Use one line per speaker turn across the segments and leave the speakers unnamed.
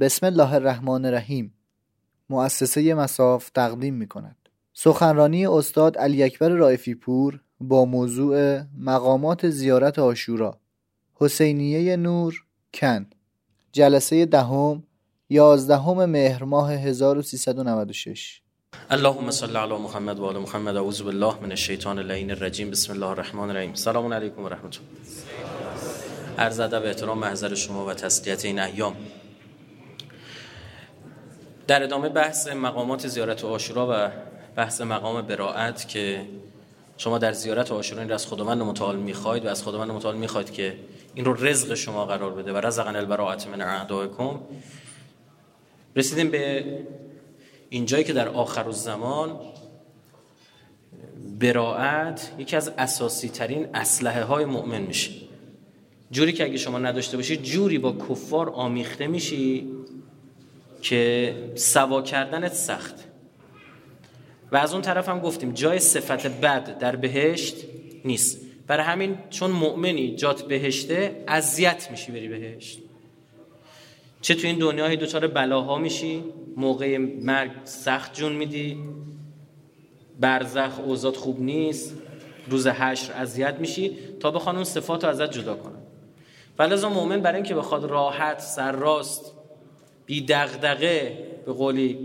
بسم الله الرحمن الرحیم. مؤسسه مساف تقدیم می کند سخنرانی استاد علی اکبر رائفی پور با موضوع مقامات زیارت آشورا. حسینیه نور کن. جلسه دهم یازدهم مهر ماه 1396
اللهم صل علی محمد و آل محمد. اعوذ بالله من الشیطان اللعین الرجیم. بسم الله الرحمن الرحیم. سلام علیکم و رحمت الله. عرض ادب احترام محضر شما و تسلیت این ایام. در ادامه بحث مقامات زیارت آشورا و بحث مقام براعت که شما در زیارت آشورا این را از خداوند متعال می‌خواید و از خداوند متعال می‌خواید که این رو رزق شما قرار بده و رزقنا البراعت من اعدائکم. رسیدیم به اینجایی که در آخر زمان براعت یکی از اساسی ترین اسلحه های مؤمن میشه. جوری که اگه شما نداشته باشید جوری با کفار آمیخته میشی که سوا کردنت سخت. و از اون طرف هم گفتیم جای صفت بد در بهشت نیست. برای همین چون مؤمنی جات بهشته اذیت میشی بری بهشت. چه تو این دنیای دوچار بلاها میشی موقع مرگ سخت جون میدی برزخ اوزاد خوب نیست روز حشر اذیت میشی تا بخوان اون صفات رو ازت جدا کنن. ولی از مؤمن برای اینکه بخواد راحت سرراست بی دغدغه به قولی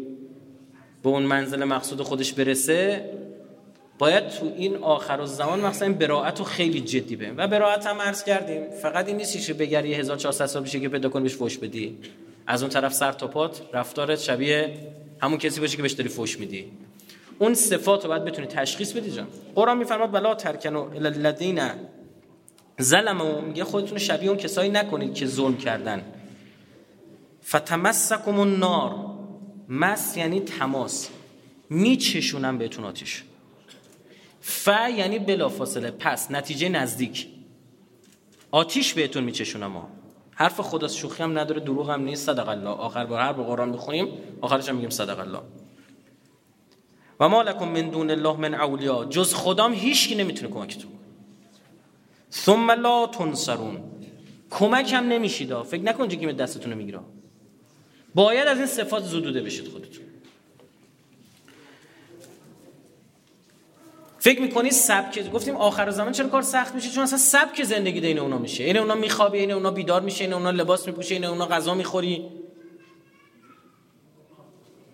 به اون منزل مقصود خودش برسه باید تو این آخر و زمان مثلا این براعت رو خیلی جدی بیم و براعت هم عرض کردیم فقط این نیستی که بگری 1400 سال بشه که پیدا کنی بهش فوش بدی. از اون طرف سر تا پات رفتارت شبیه همون کسی باشه که بهش داری فوش میدی. اون صفات رو باید بتونی تشخیص بدی جان. قرآن میفرماد بلا ترکنو الذین ظلموا میگه خودتون شبیه اون کسایی نکنید که ظلم کردن. فتمسکم النار. مس یعنی تماس. میچشونم بهتون آتیش. ف یعنی بلافاصله پس نتیجه نزدیک. آتیش بهتون میچشونم ها. حرف خدا شوخی هم نداره دروغ هم نیست صدق الله. آخر بار هر قرآن بخونیم آخرش هم میگیم صدق الله. و ما لکم من دون الله من اولیا جز خدام هیچ کی نمی‌تونه کمکتون ثم لا تنصرون. کمک هم نمیشید فکر نکن که دستتون رو می‌گیره. باید از این صفات زدوده بشید خودتون. فکر می‌کنی سبک گفتیم آخر زمان چرا کار سخت میشه؟ چون اصلا سبک زندگی دین اونا میشه. این اونا میخوابه این اونا بیدار میشه این اونا لباس میپوشه این اونا غذا می‌خوری.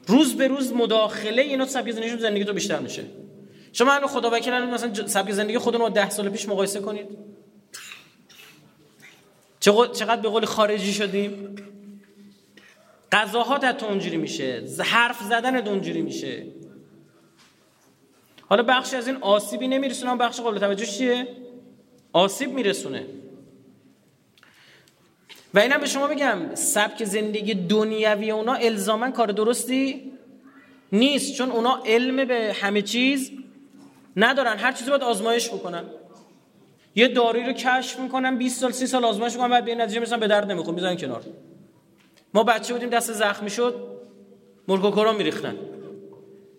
روز به روز مداخله اینا سبک زندگی زندگی تو بیشتر میشه. شما الان خدا وکیل مثلا سبک زندگی خودتون رو 10 سال پیش مقایسه کنید. چقدر به قول خارجی شدیم؟ غذاها اونجوری میشه. حرف زدن اونجوری میشه. حالا بخشی از این آسیبی نمیرسونه بخش قابل توجه چیه؟ آسیب میرسونه. و اینم به شما بگم سبک زندگی دنیوی اونا الزاما کار درستی نیست چون اونا علم به همه چیز ندارن. هر چیزی باید آزمایش بکنن. یه داروی رو کشف می‌کنن 20 سال 30 سال آزمایش می‌کنن بعد به نتیجه می‌رسن به درد نمی‌خوره. می‌ذارن کنار. ما بچه بودیم دست زخمی شد مرکوکورا میریختن.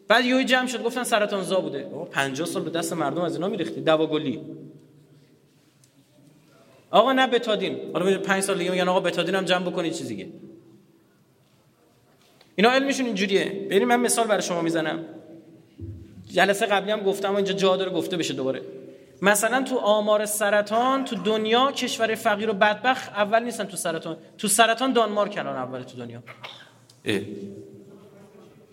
بعد یهو جمع شد گفتن سرطان زا بوده. 50 سال به دست مردم از اینا میریختی دواگلی آقا نه بتادین. حالا 5 سال دیگه میگن آقا بتادین هم جمع بکنید چیزی دیگه. اینا علمشون اینجوریه. ببین من مثال برای شما می‌زنم. جلسه قبلی هم گفتم اینجا جا داره گفته بشه دوباره. مثلا تو آمار سرطان تو دنیا کشور فقیر و بدبخت اول نیستن تو سرطان. تو سرطان دانمارک الان اول تو دنیا. اه.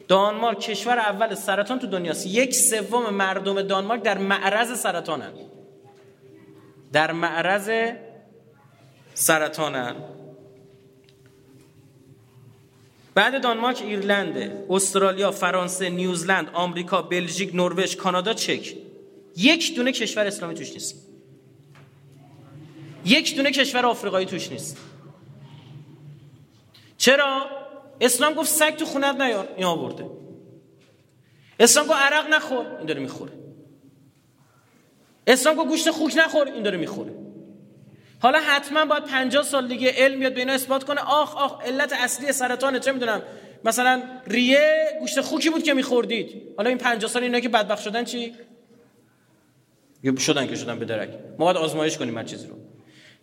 دانمارک کشور اول سرطان تو دنیاست. یک سوم مردم دانمارک در معرض سرطانن. در معرض سرطانن. بعد دانمارک ایرلند استرالیا فرانسه نیوزلند آمریکا بلژیک نروژ کانادا چک. یک دونه کشور اسلامی توش نیست. یک دونه کشور آفریقایی توش نیست. چرا؟ اسلام گفت سگ تو خونت نیار. این آورده. اسلام گفت عرق نخور. این داره می‌خوره. اسلام گفت گوشت خوک نخور. این داره می‌خوره. حالا حتما باید 50 سال دیگه علم بیاد به اینا اثبات کنه. آخ آخ علت اصلی سرطانه. چه می‌دونم؟ مثلا ریه گوشت خوکی بود که میخوردید. حالا این 50 سال اینا که بدبخت شدن چی؟ شدن که شدن به درک. ما باید آزمایش کنیم هر چیزی رو.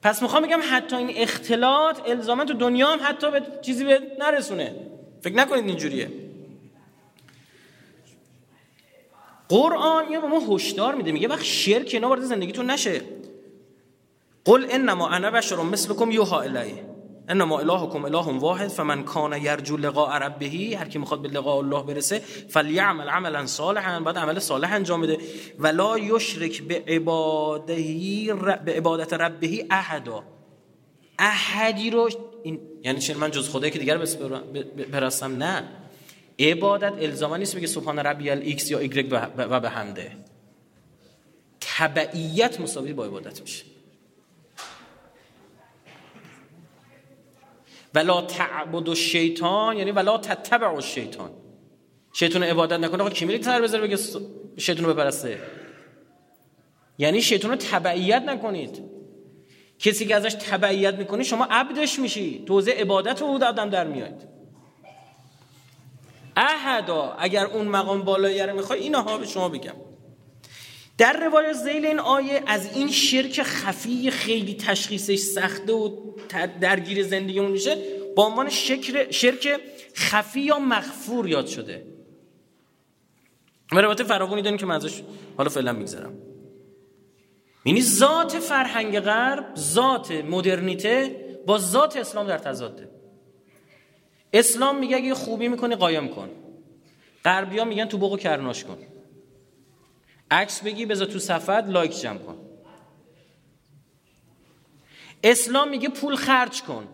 پس می‌خوام بگم حتی این اختلاط الزاما تو دنیا هم حتی به چیزی به نرسونه. فکر نکنید اینجوریه. قرآن یا به ما هشدار میده. میگه وقت شرک اینا وارد زندگیتون نشه. قل انما انا بشر مثلكم یوها الیه. انما الهکم اله واحد فمن کان یرجو لقاء ربه هر کی می‌خواد به لقاء الله برسه فلیعمل عملا صالحا بعد عمل صالح انجام بده. ولا یشرک بعبادة ربه احدا. احدی رو این یعنی چون من جز خدایی که دیگر بپرستم؟ نه. عبادت الزاما نیست بگه سبحان ربی ایکس یا ایگرگ و بحمده تبعیت مساوی با عبادت میشه. ولا تعبد الشیطان یعنی ولا تتبع الشیطان. شیطان عبادت نکنه آقا کی میره تر بذاره بگه شیطان رو بپرسته؟ یعنی شیطان رو تبعیت نکنید. کسی که ازش تبعیت می‌کنی شما عبدش میشی. توزه عبادت رو آدم در میاد احدا اگر اون مقام بالایی رو می‌خوای اینها به شما بگم. در روایت زیل این آیه از این شرک خفی خیلی تشخیصش سخته و درگیر زندگیمون میشه با عنوان شرک خفی یا مغفور یاد شده. و روایت فراوانی داریم که من ازش حالا فعلا میگذرم. یعنی ذات فرهنگ غرب ذات مدرنیته با ذات اسلام در تضاده. اسلام میگه اگه خوبی می‌کنی قایم کن. غربیا میگن تو بقو کرناش کن. عکس بگی بذار تو صفحت لایک جمع کن. اسلام میگه پول خرج کن.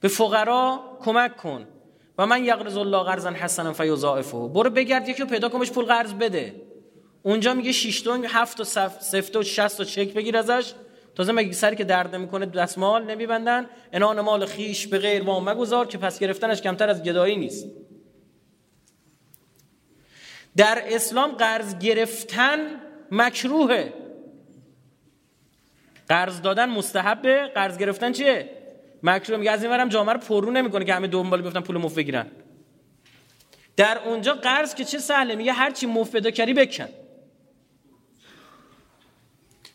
به فقرا کمک کن. و من یقرض الله قرضا حسنا فیضاعفه. برو بگرد یکی پیدا کن پول قرض بده. اونجا میگه 6 تا 7 تا سفته و 60 تا چک بگیر ازش. تازه مگه سری که درد می‌کنه دستمال نمیبندن؟ انان مال خیش به غیر وام مگذار که پس گرفتنش کمتر از گدایی نیست. در اسلام قرض گرفتن مکروهه. قرض دادن مستحبه. قرض گرفتن چیه؟ مکروه. میگه از این ورم جامعه رو پررو نمی‌کنه که همه دنبال بیفتن پول مفت بگیرن. در اونجا قرض که چه سهله؟ میگه هر چی مفت پیدا بکن.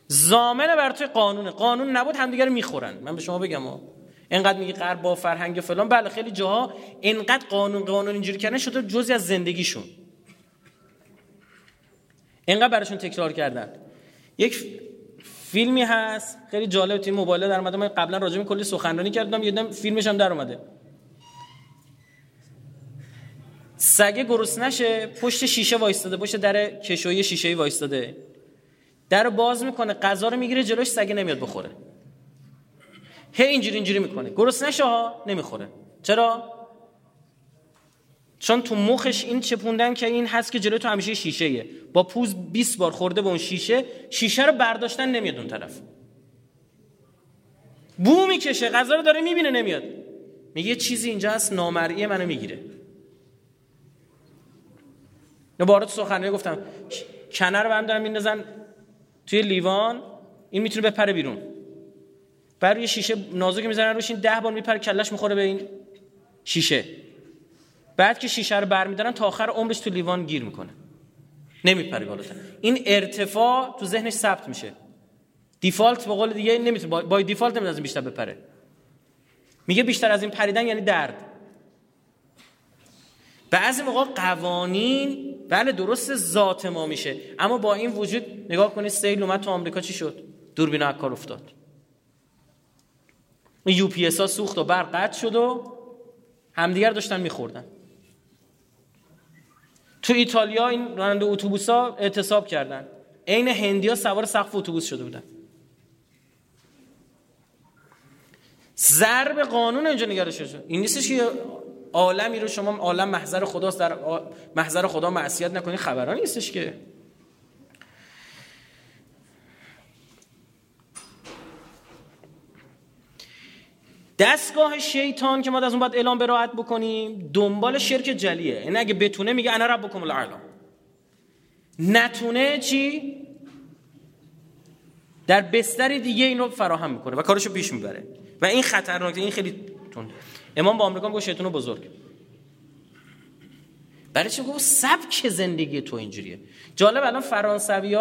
زامن بر توی قانونه. قانون نبود همدیگه رو می‌خورن. من به شما بگم ها اینقدر میگه قرب با فرهنگ فلان. بله خیلی جاها اینقدر قانون قانون اینجوری کردن شده جزی از زندگیشون. اینقدر براشون تکرار کردن. یک فیلمی هست خیلی جالب توی موبایل در اومده. من قبلا راجع کلی سخنرانی کردم یه فیلمش هم در اومده. سگه گرس نشه پشت شیشه وایستاده پشت در کشویی شیشه وایستاده. در باز می‌کنه غذا رو می‌گیره جلوش سگه نمیاد بخوره. هی اینجوری اینجوری می‌کنه. گرس نشه ها نمی‌خوره. چرا؟ چون تو مخش این چپوندن که این هست که جلوی تو همیشه شیشه با پوز 20 بار خورده به اون شیشه شیشه رو برداشتن نمیاد اون طرف. بو می‌کشه غذا رو داره می‌بینه نمیاد. میگه چیزی اینجا هست نامرئی منو می‌گیره. بارات سخنرانی گفتم. کنه رو برم دارم میندازن توی لیوان این می‌تونه بپره بیرون. بعد یه شیشه نازک می‌زنن روش این ده بار میپره کلش می‌خوره به این شیشه. بعد که شیشه رو برمیدارن تا آخر عمرش تو لیوان گیر می‌کنه. نمیپره بالاتر. این ارتفاع تو ذهنش ثبت میشه. دیفالت به قول دیگه نمی‌تونه با دیفالت نمی‌تونه بیشتر بپره. میگه بیشتر از این پریدن یعنی درد. بعضی موقع قوانین بله درست ذات ما میشه. اما با این وجود نگاه کنید سیل اومد تو آمریکا چی شد؟ دوربین کار افتاد. یو پی اس ها سوخت و برق قطع شد و همدیگر داشتن میخوردن. تو ایتالیا این راننده اتوبوس ها اعتصاب کردن. عین هندیا سوار سقف اتوبوس شده بودن. ضرب قانون اینجا نگره شده. این نیستش که عالمی رو شما عالم محضر خداست در محضر خدا معصیت نکنید خبران نیستش که. دستگاه شیطان که ما از اون باید اعلام به راحت بکنیم دنبال شرک جلیه. این اگه بتونه میگه انا ربکم الاعلا نتونه چی؟ در بستر دیگه این رو فراهم می‌کنه و کارشو پیش می‌بره. و این خطرناکه این خیلی تونده امام با آمریکا گفت شیطان بزرگ. برای چی گفت سبک زندگی تو اینجوریه. جالب الان فرانسوی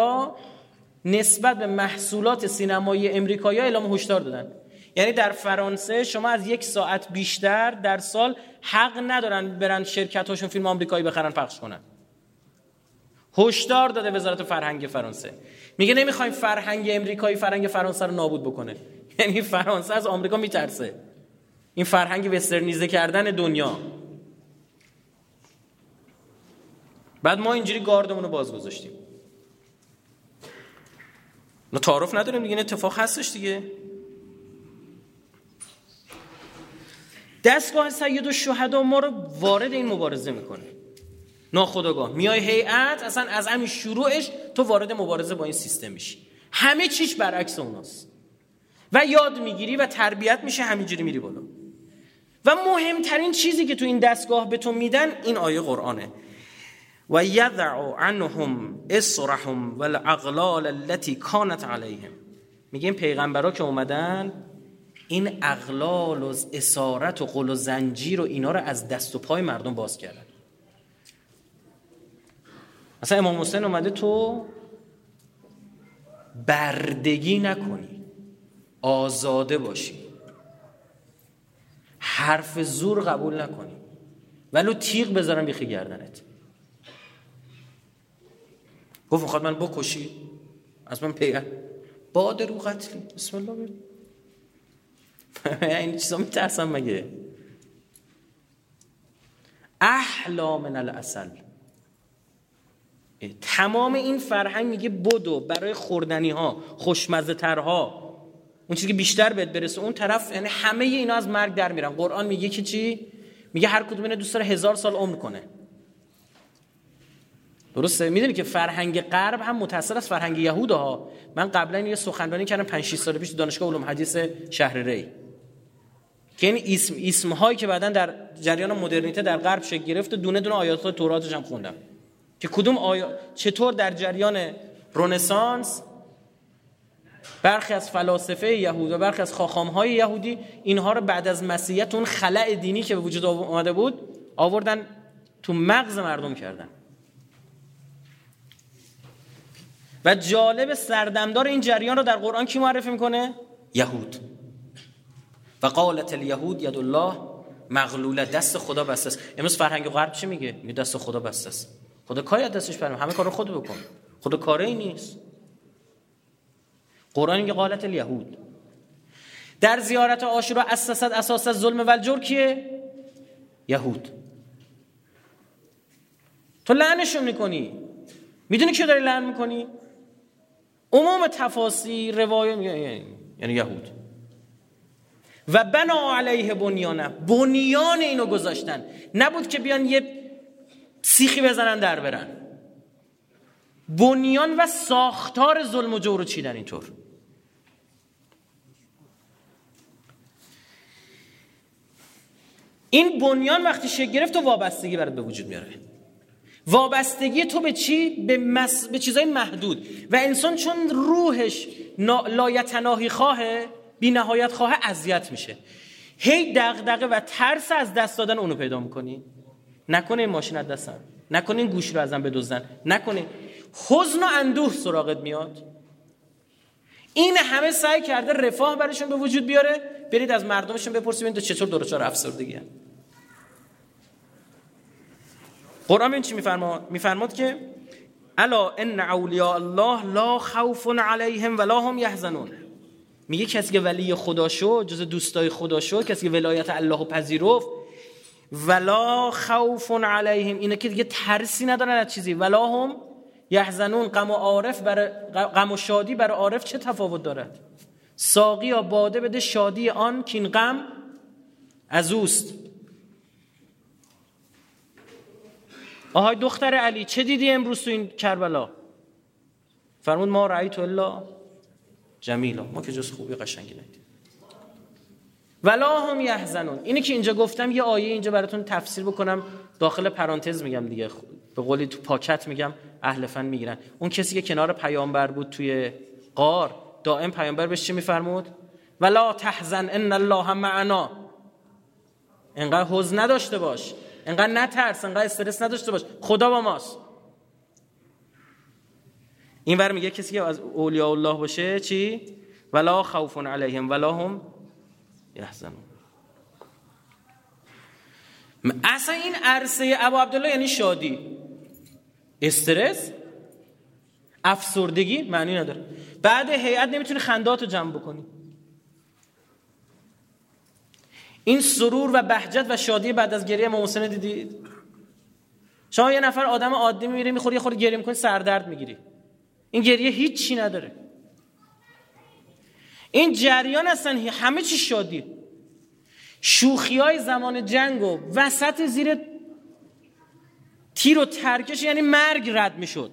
نسبت به محصولات سینمایی امریکایی اعلام هشدار دادن. یعنی در فرانسه شما از یک ساعت بیشتر در سال حق ندارن برن شرکت هاشون فیلم آمریکایی بخرن پخش کنن. هشدار داده وزارت فرهنگ فرانسه. میگه نمی‌خوایم فرهنگ امریکایی فرهنگ فرانسه رو نابود بکنه. یعنی فرانسه از آمریکا میترسه. این فرهنگ وسترنیزه کردن دنیا. بعد ما اینجوری گاردمون رو باز گذاشتیم. ما تعارف نداریم دیگه این اتفاق هستش دیگه. دستگاه سید و شهدا ما رو وارد این مبارزه می‌کنه. ناخداگاه میای هیئت اصلا از همین شروعش تو وارد مبارزه با این سیستم میشی. همه چیش برعکس اوناست. و یاد می‌گیری و تربیت میشه همینجوری میری بالا. و مهمترین چیزی که تو این دستگاه به تو میدن این آیه قرآنه. و یضع عنهم اسرهم والاغلال التي كانت علیهم. میگه این پیغمبرا که اومدن این اغلال و اسارت و قل و زنجیر و اینا رو از دست و پای مردم باز کردن. مثلا امام حسین اومده تو بردگی نکنی آزاده باشی. حرف زور قبول نکنی. ولو تیغ بذارم بیخی گردنت. گفت می‌خواد من بکشی؟ از من پیگر باد رو قتلی. بسم الله. این چیزا میترسم مگه؟ احلا من الاصل تمام این فرهنگ میگه بدو برای خوردنی ها خوشمزه ترها اون چیزی که بیشتر بهت برسه اون طرف یعنی همه اینا از مرگ در میرن. قرآن میگه که چی؟ میگه هر کدوم اینا دوست داره هزار سال عمر کنه. درسته؟ می‌دونی که فرهنگ غرب هم متأثر از فرهنگ یهود ها من قبلا یه سخنرانی کردم 5 6 سال پیش دانشگاه علوم حدیث شهر ری. که این اسم اسم هایی که بعدا در جریان مدرنیته در غرب شکل گرفت دونه دونه آیات توراتش هم خوندم. که کدوم آیا... چطور در جریان رنسانس برخی از فلاسفه یهود و برخی از خاخام های یهودی اینها رو بعد از مسیحیت اون خلع دینی که به وجود آمده بود آوردن تو مغز مردم کردن. و جالب سردمدار این جریان رو در قرآن کی معرفی می‌کنه؟ یهود. و قالت الیهود ید الله مغلوله دست خدا بسته است. امروز فرهنگ غرب چی میگه؟ میگه دست خدا بسته است. خدا کاری دستش برم همه کار رو خود بکن. خدا کاری نیست. قرآن میگه قالت الیهود. در زیارت آشورا اسست اساس ظلم و الجور کیه؟ یهود. تو لعنشون می‌کنی. می‌دونی که داری لعن می‌کنی؟ عموم تفاسیر روایه یعنی یهود. و بنا علیه بنیانه. بنیان اینو گذاشتن. نبود که بیان یه سیخی بزنن در برن. بنیان و ساختار ظلم و جور رو چیدن اینطور. این بنیان وقتی شکل گرفت و وابستگی برات به وجود میاره. وابستگی تو به چی؟ به, مس... به چیزای محدود. و انسان چون روحش لایتناهی خواهه بی نهایت خواه اذیت میشه. هی دغدغه و ترس از دست دادن اونو پیدا می‌کنی. نکنه این ماشین از دستم. نکنه این گوش رو ازم بدزدن. نکنه. حزن و اندوه سراغت میاد. این همه سعی کرده رفاه برشون به وجود بیاره. برید از مردمشون بپرسید تو چطور دچار افسردگی قرآن این چی میفرماد میفرماد که الا ان اولیاء الله لا خوف علیهم ولا هم یحزنون. میگه کسی که ولی خدا شو جز دوستای خدا شو کسی که ولایت الله پذیرفت ولا خوف علیهم. اینه که دیگه ترسی ندارن از چیزی. ولا هم یحزنون. غم و عارف بر غم و شادی بر عارف چه تفاوت دارد ساقی یا باده بده شادی آن که این غم از اوست. آهای دختر علی چه دیدی امروز تو این کربلا؟ فرمود ما رأیت الا جمیلا ما که جز خوبی قشنگی ندیدیم. ولا هم یحزنون. اینی که اینجا گفتم یه آیه اینجا براتون تفسیر بکنم. داخل پرانتز میگم دیگه. به قولی تو پاکت میگم. اهل فن می‌گیرن. اون کسی که کنار پیامبر بود توی قار دائم پیامبر بهش چی میفرمود؟ ولا تحزن ان الله معنا. انقدر حزن نداشته باش. انقدر نترس انقدر استرس نداشته باش. خدا با ماست. این ور میگه کسی که از اولیاء الله باشه چی؟ ولا خوف علیهم ولا هم یحزنون. اصلا این عرصه ابو عبدالله یعنی شادی. استرس افسردگی معنی نداره. بعد هیئت نمی‌تونی خندات رو جمع بکنی. این سرور و بهجت و شادی بعد از گریه امام حسین دیدید شما یه نفر آدم عادی میمیره می‌خوری یه خورده گریه می‌کنی سردرد می‌گیری. این گریه هیچی نداره. این جریان اصلا همه چی شادی. شوخی های زمان جنگ و وسط زیر تیر و ترکش یعنی مرگ رد می‌شد.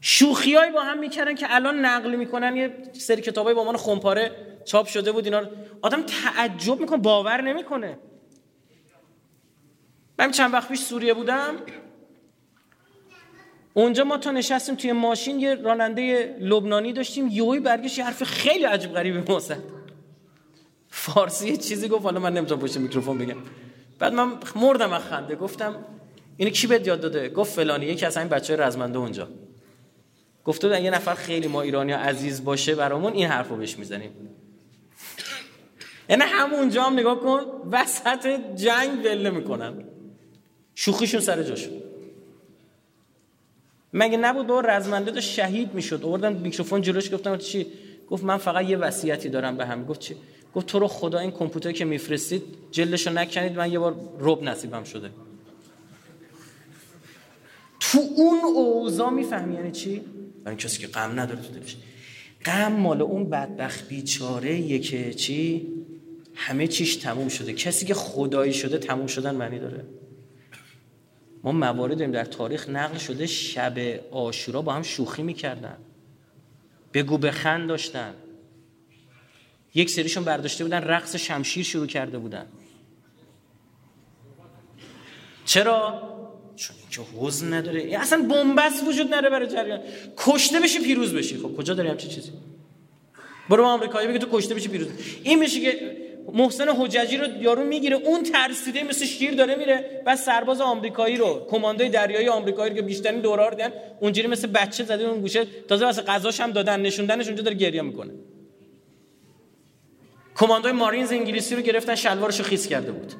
شوخی با هم می‌کردن که الان نقل می‌کنن یه سری کتابای با من خمپاره چاپ شده بود اینا آدم تعجب می‌کنه باور نمی‌کنه. من چند وقت پیش سوریه بودم. اونجا ما تا نشستیم توی ماشین یه راننده لبنانی داشتیم. یوی برگشت یه حرف خیلی عجیب غریبی ما فارسی یه چیزی گفت حالا من نمی‌تونم پشت میکروفون بگم. بعد من مردم از خنده گفتم اینو کی بهت یاد داده؟ گفت فلانی یکی از همین بچه رزمنده اونجا. گفته یه نفر خیلی ما ایرانی عزیز باشه برامون این حرفو بهش می‌زنیم. یعنی همونجا هم نگاه کن وسط جنگ ول می‌کنن شوخیشون سر جاشون. مگه نبود با رزمنده داشت شهید می‌شد؟ آوردن میکروفون جلوش گفتم چی؟ گفت من فقط یه وصیتی دارم به هم. گفت چی؟ گفت تو رو خدا این کامپیوتر که میفرستید جلدشو نکنید من یه بار رب نصیبم شده. تو اون اوضاع می‌فهمی یعنی چی؟ برای کسی که غم نداره تو دلش. غم مال اون بدبخت بیچاره که چی؟ همه چیش تموم شده. کسی که خدایی شده تموم شدن معنی داره. ما موارد داریم در تاریخ نقل شده شب آشورا با هم شوخی می‌کردن. بگو بخند داشتن. یک سریشون برداشته بودن رقص شمشیر شروع کرده بودن. چرا؟ چون اینکه حزن نداره. اصلا بنبست وجود نداره برای جریان. کشته بشی پیروز بشی. خب کجا داری همچین چیزی؟ برو آمریکایی بگه تو کشته بشی پیروز. این میشه که محسن حججی رو یارو می‌گیره اون ترسیده مثل شیر داره میره و سرباز آمریکایی رو کماندوی دریایی آمریکایی رو که بیشترین دورا رو دیدن اونجوری مثل بچه زده اون گوشه تازه واسه غذاش هم دادن نشوندنش اونجا داره گریه می‌کنه. کماندوی مارینز انگلیسی رو گرفتن شلوارش رو خیس کرده بود.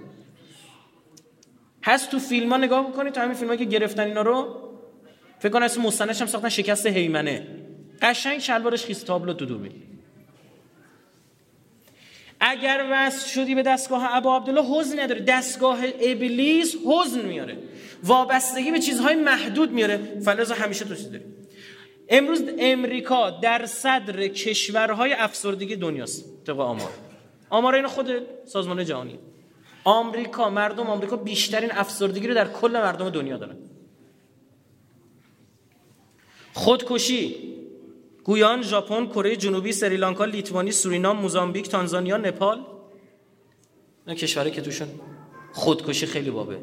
هست تو فیلم ها نگاه بکنید تو همین فیلم که گرفتن اینا رو فکر کنم اسم مستندش هم ساختن شکست هیمنه. قشنگ شلوارش خیس تابلو تو دوربین اگر وصل شدی به دستگاه ابا عبدالله حزن نداره. دستگاه ابلیس حزن میاره. وابستگی به چیزهای محدود میاره. فلزا همیشه تو داری. امروز امریکا در صدر کشورهای افسردگی دنیاست. طبق آمار. آمار این خود سازمان جهانی. آمریکا مردم آمریکا بیشترین افسردگی رو در کل مردم دنیا دارن. خودکشی. گویان، ژاپن، کره جنوبی، سریلانکا، لیتوانی، سورینام، موزامبیک، تانزانیا، نپال. اینا کشوری که توشون خودکشی خیلی بابه.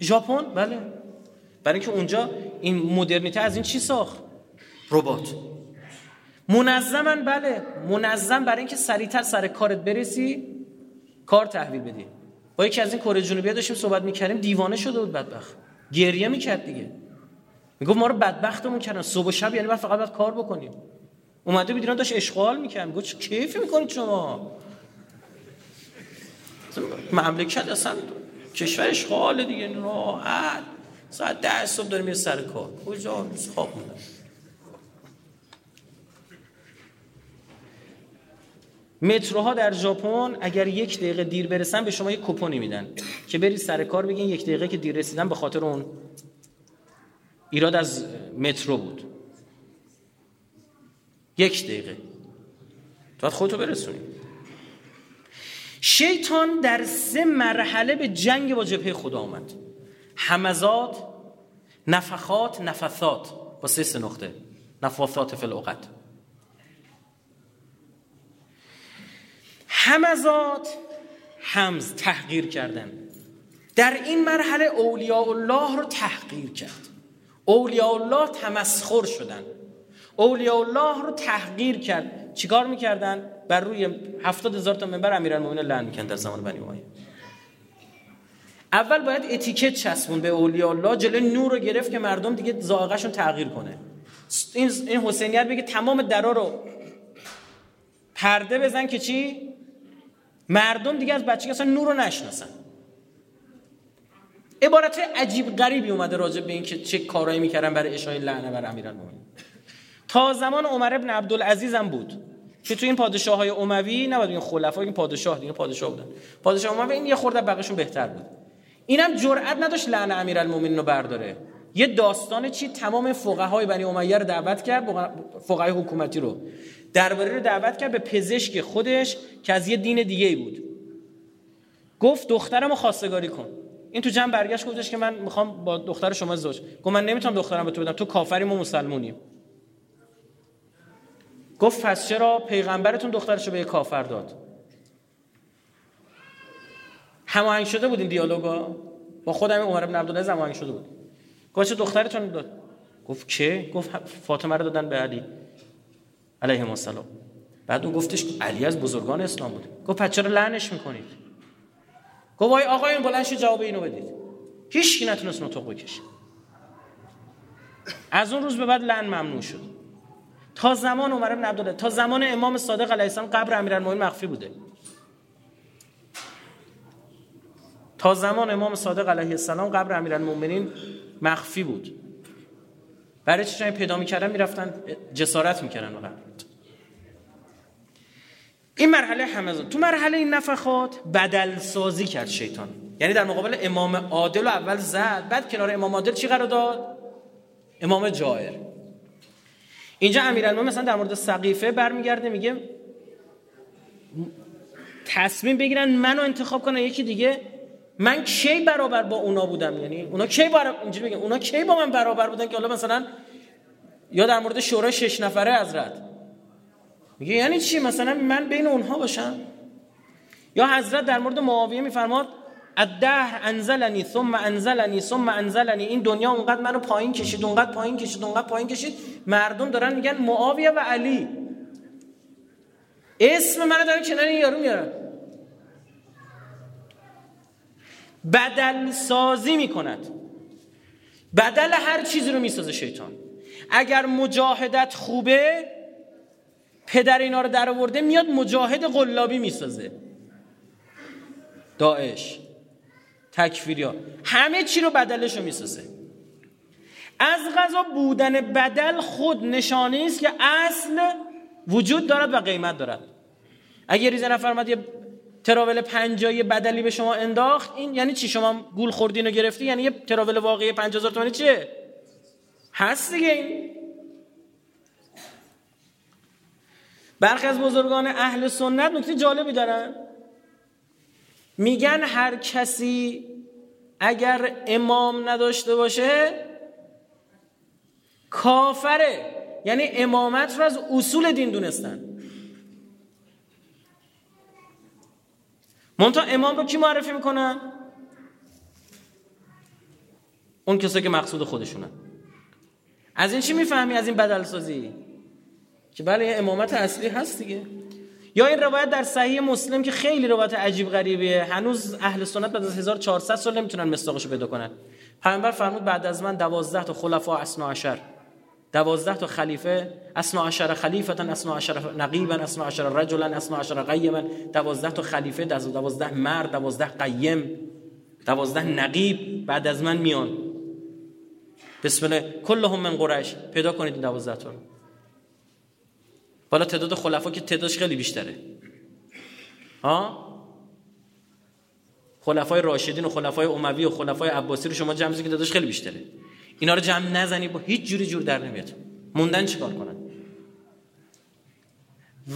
ژاپن؟ بله. برای اینکه اونجا این مدرنیته از این چی ساخت؟ ربات. منظمن بله. منظم برای اینکه سریعتر سر کارت برسی کار تحویل بدی. با یکی از این کره جنوبی داشتیم صحبت می‌کردیم دیوانه شده بود بدبخت. گریه می‌کرد دیگه. می‌گفت ما رو بدبختمون کردن. صبح و شب یعنی ما فقط باید کار بکنیم. اومده بود ایران داشت اشغال می‌کرد. می‌گفت چه کیفی می‌کنید شما؟ مملکت اصلا کشور اشغال دیگه راحت. ساعت ده صبح داریم یه سر کار. کجا؟ خواب موندن متروها در ژاپن اگر یک دقیقه دیر برسن به شما یک کپونی میدن. که برید سر کار بگین یک دقیقه که دیر رسیدن به خاطر اون ایراد از مترو بود. یک دقیقه. تو خودتو برسونی. شیطان در سه مرحله به جنگ با جبهه خدا آمد. همزات نفخات نفثات. با سه سه نقطه. نفاثات فی الوقت همزات همز تحقیر کردن. در این مرحله اولیاء الله رو تحقیر کرد. اولیاء الله تمسخر شدن. اولیاء الله رو تحقیر کرد. چیکار می‌کردن؟ بر روی هفتاد هزار تا منبر امیرالمومنین لعن می‌کردن در زمان بنی امیه. اول باید اتیکت چسبون به اولیاء الله جلوی نور رو گرفت که مردم دیگه ذائقه‌شون تغییر کنه. این این حسینیت بگه تمام درا رو پرده بزن که چی؟ مردم دیگه از بچگی اصلا نور رو نشناسن. عبارت عجیب غریبی اومده راجع به اینکه چه کارایی می‌کردن برای اشاره لعنه بر امیرالمومنین. تا زمان عمر ابن عبدالعزیز هم بود که تو این پادشاه های اموی نباید این خلفای این پادشاه دیگه پادشاه بودن. پادشاه اموی این یه خورده بقیشون بهتر بود. اینم جرئت نداشت لعن امیرالمومنین رو برداره. یه داستان چی؟ تمام فقهای بنی امیه رو دعوت کرد فقهای حکومتی رو. درباره رو دعوت کرد به پزشک خودش که از یه دین دیگه بود. گفت دخترم رو خواستگاری کن. این تو جمع برگشت گفتش که من می‌خوام با دختر شما ازدواج گفت من نمی‌تونم دخترم به تو بدم. تو کافری ما مسلمونیم. گفت پس چرا پیغمبرتون دخترشو به کافر داد؟ هماهنگ شده بود این دیالوگا؟ با خودم عمر بن عبدالعزیز هماهنگ شده بود. گفت چه دخترتون داد؟ گفت که گفت فاطمه رو دادن به علی. علیه السلام. بعد اون گفتش علی از بزرگان اسلام بود. گفت پس چرا لعنش می‌کنید؟ گفت وای آقایون بلند جواب اینو بدید. هیچ کی نتونست نطق بکشه. از اون روز به بعد لعن ممنوع شد. تا زمان عمر بن عبدالله تا زمان امام صادق علیه السلام قبر امیرالمومنین مخفی بوده. تا زمان امام صادق علیه السلام قبر امیرالمومنین مخفی بود. برای چی پیدا می‌کردن؟ می‌رفتن جسارت می‌کردن و این مرحله همه تو مرحله این نفخات بدل سازی کرد شیطان. یعنی در مقابل امام عادل و اول زد بعد کنار امام عادل چی قرار داد؟ امام جائر. اینجا امیرالمومنین مثلا در مورد سقیفه برمیگرده میگه تصمیم بگیرن منو انتخاب کنن یکی دیگه. من کی برابر با اونا بودم؟ یعنی اونا کی برابر اینجوری بگم اونا کی با من برابر بودن که حالا مثلا یا در مورد شورای شش نفره حضرت میگه یعنی چی؟ مثلا من بین اونها باشم؟ یا حضرت در مورد معاویه میفرماد الدهر انزلنی ثم انزلنی ثم انزلنی. این دنیا اونقدر منو پایین کشید اونقدر پایین کشید اونقدر پایین کشید. مردم دارن میگن معاویه و علی. اسم منو دارن کنار این یارو میارن. بدل سازی می‌کند. بدل هر چیزی رو می‌سازه شیطان. اگر مجاهدت خوبه پدر اینا رو در آورده میاد مجاهد قلابی می‌سازه. داعش تکفیریا همه چی رو بدلش رو می‌سازه. از غذا بودن بدل خود نشانه است که اصل وجود دارد و قیمت دارد. اگر ریزه نفر یه تراول پنجایی بدلی به شما انداخت این یعنی چی؟ شما گول خوردین و گرفتی یعنی یه تراول واقعی 5000 تومانی چیه؟ هست دیگه این. برخی از بزرگان اهل سنت نکته جالبی دارن. میگن هر کسی اگر امام نداشته باشه کافره. یعنی امامت رو از اصول دین دونستن. منتها امام رو کی معرفی می‌کنن؟ اون کسایی که مقصود خودشونن از این چی می‌فهمی؟ از این بدل سازی که بله امامت اصلی هست دیگه. یا این روایت در صحیح مسلم که خیلی روایت عجیب غریبیه. هنوز اهل سنت بعد از 1400 سال نمی‌تونن مصداقشو پیدا کنن. پیامبر فرمود بعد از من 12 تا خلفا اسنا عشر. دوازده تا خلیفه. اسنا عشر خلیفتن اسنا عشر نقیبا اسنا عشر رجلا اسنا عشر قیما دوازده تا خلیفه دوازده مرد دوازده قیم دوازده نقیب بعد از من میان. بسم الله. کلهم من قریش. پیدا کنید این دوازده تا حالا تعداد خلفا که تعدادش خیلی بیشتره. ها؟ خلفای راشدین و خلفای اموی و خلفای عباسی رو شما جمع که تعدادش خیلی بیشتره. اینا رو جمع نزنی با هیچ جوری جور در نمیاد. موندن چیکار کنن؟